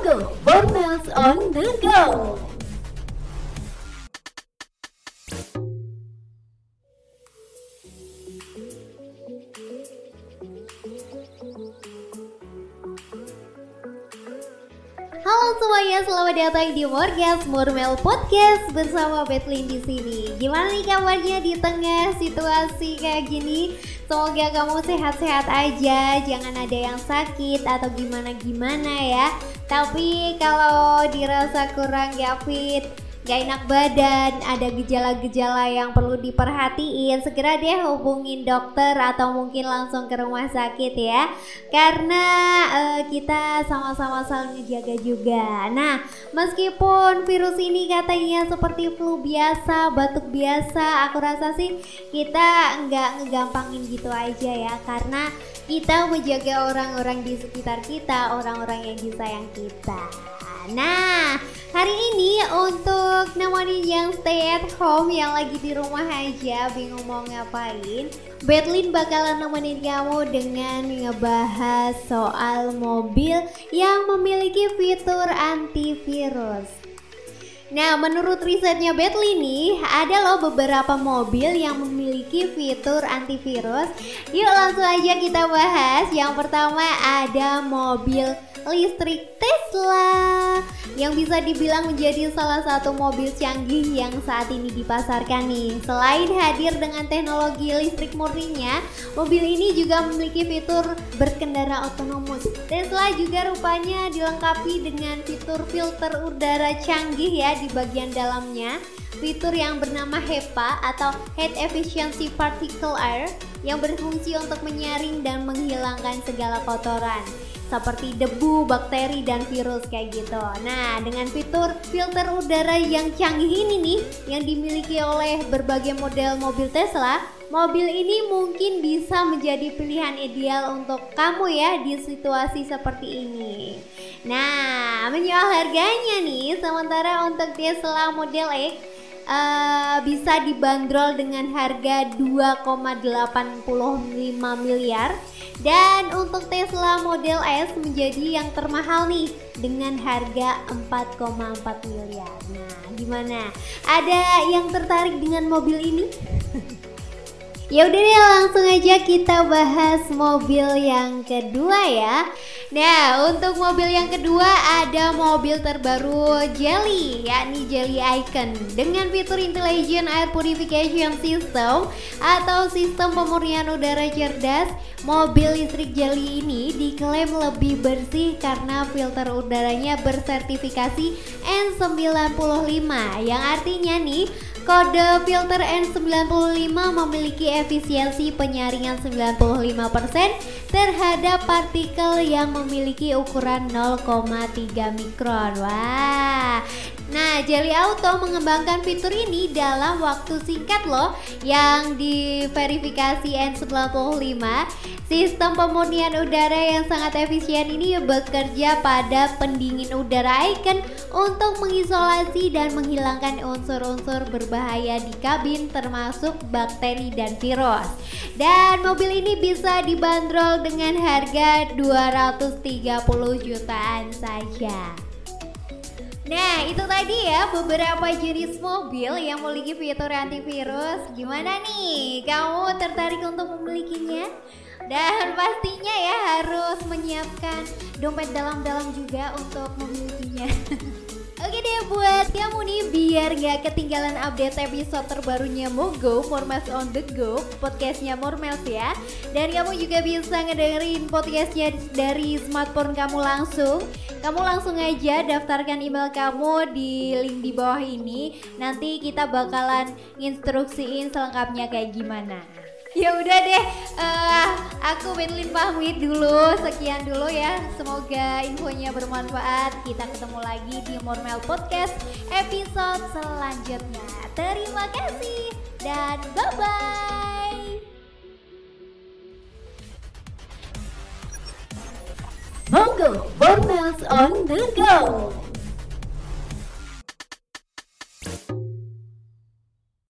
Monggo, Bornels on the go! Halo semuanya, selamat datang di Morgas Murmel Podcast bersama Betlin di sini. Gimana nih kabarnya di tengah situasi kayak gini? Semoga kamu sehat-sehat aja, jangan ada yang sakit atau gimana-gimana ya. Tapi kalau dirasa kurang gak fit, gak enak badan, ada gejala-gejala yang perlu diperhatiin, segera deh hubungin dokter atau mungkin langsung ke rumah sakit ya. Karena uh, kita sama-sama saling ngejaga juga. Nah, meskipun virus ini katanya seperti flu biasa, batuk biasa, aku rasa sih kita nggak ngegampangin gitu aja ya, karena kita menjaga orang-orang di sekitar kita, orang-orang yang disayang kita. Nah, hari ini untuk nemenin yang stay at home yang lagi di rumah aja bingung mau ngapain, Betlin bakalan nemenin kamu dengan ngebahas soal mobil yang memiliki fitur antivirus. Nah, menurut risetnya Bentley nih, ada loh beberapa mobil yang memiliki fitur antivirus. Yuk langsung aja kita bahas. Yang pertama ada mobil listrik Tesla yang bisa dibilang menjadi salah satu mobil canggih yang saat ini dipasarkan nih. Selain hadir dengan teknologi listrik murninya, mobil ini juga memiliki fitur berkendara otonomus. Tesla juga rupanya dilengkapi dengan fitur filter udara canggih ya di bagian dalamnya. Fitur yang bernama HEPA atau Head Efficiency Particle Air yang berfungsi untuk menyaring dan menghilangkan segala kotoran seperti debu, bakteri, dan virus kayak gitu. Nah, dengan fitur filter udara yang canggih ini nih, yang dimiliki oleh berbagai model mobil Tesla, mobil ini mungkin bisa menjadi pilihan ideal untuk kamu ya di situasi seperti ini. Nah, menyoal harganya nih, sementara untuk Tesla Model X uh, bisa dibanderol dengan harga 2,85 miliar dan untuk Tesla Model S menjadi yang termahal nih dengan harga 4,4 miliar. Nah, gimana? Ada yang tertarik dengan mobil ini? Ya udah deh langsung aja kita bahas mobil yang kedua ya. Nah, untuk mobil yang kedua ada mobil terbaru Jelly, yakni Jelly Icon dengan fitur Intelligent Air Purification System atau sistem pemurnian udara cerdas. Mobil listrik Jelly ini diklaim lebih bersih karena filter udaranya bersertifikasi N95 yang artinya nih Kode filter N95 memiliki efisiensi penyaringan 95% terhadap partikel yang memiliki ukuran 0,3 mikron. Wah, Nah, Jelly Auto mengembangkan fitur ini dalam waktu singkat loh yang diverifikasi N95. Sistem pemurnian udara yang sangat efisien ini bekerja pada pendingin udara icon untuk mengisolasi dan menghilangkan unsur-unsur berbahaya di kabin termasuk bakteri dan virus. Dan mobil ini bisa dibanderol dengan harga 230 jutaan saja. Nah, itu tadi ya beberapa jenis mobil yang memiliki fitur antivirus. Gimana nih? Kamu tertarik untuk memilikinya? Dan pastinya ya harus menyiapkan dompet dalam-dalam juga untuk memilikinya. Oke deh buat kamu nih biar gak ketinggalan update episode terbarunya Mogo Mormels on the Go podcastnya Mormels ya dan kamu juga bisa ngedengerin podcastnya dari smartphone kamu langsung kamu langsung aja daftarkan email kamu di link di bawah ini. Nanti kita bakalan instruksiin selengkapnya kayak gimana. Ya udah deh uh, aku Benlin pamit dulu. Sekian dulu ya. Semoga infonya bermanfaat. Kita ketemu lagi di Mormel Podcast episode selanjutnya. Terima kasih dan bye bye Monggo, Mormels on the go!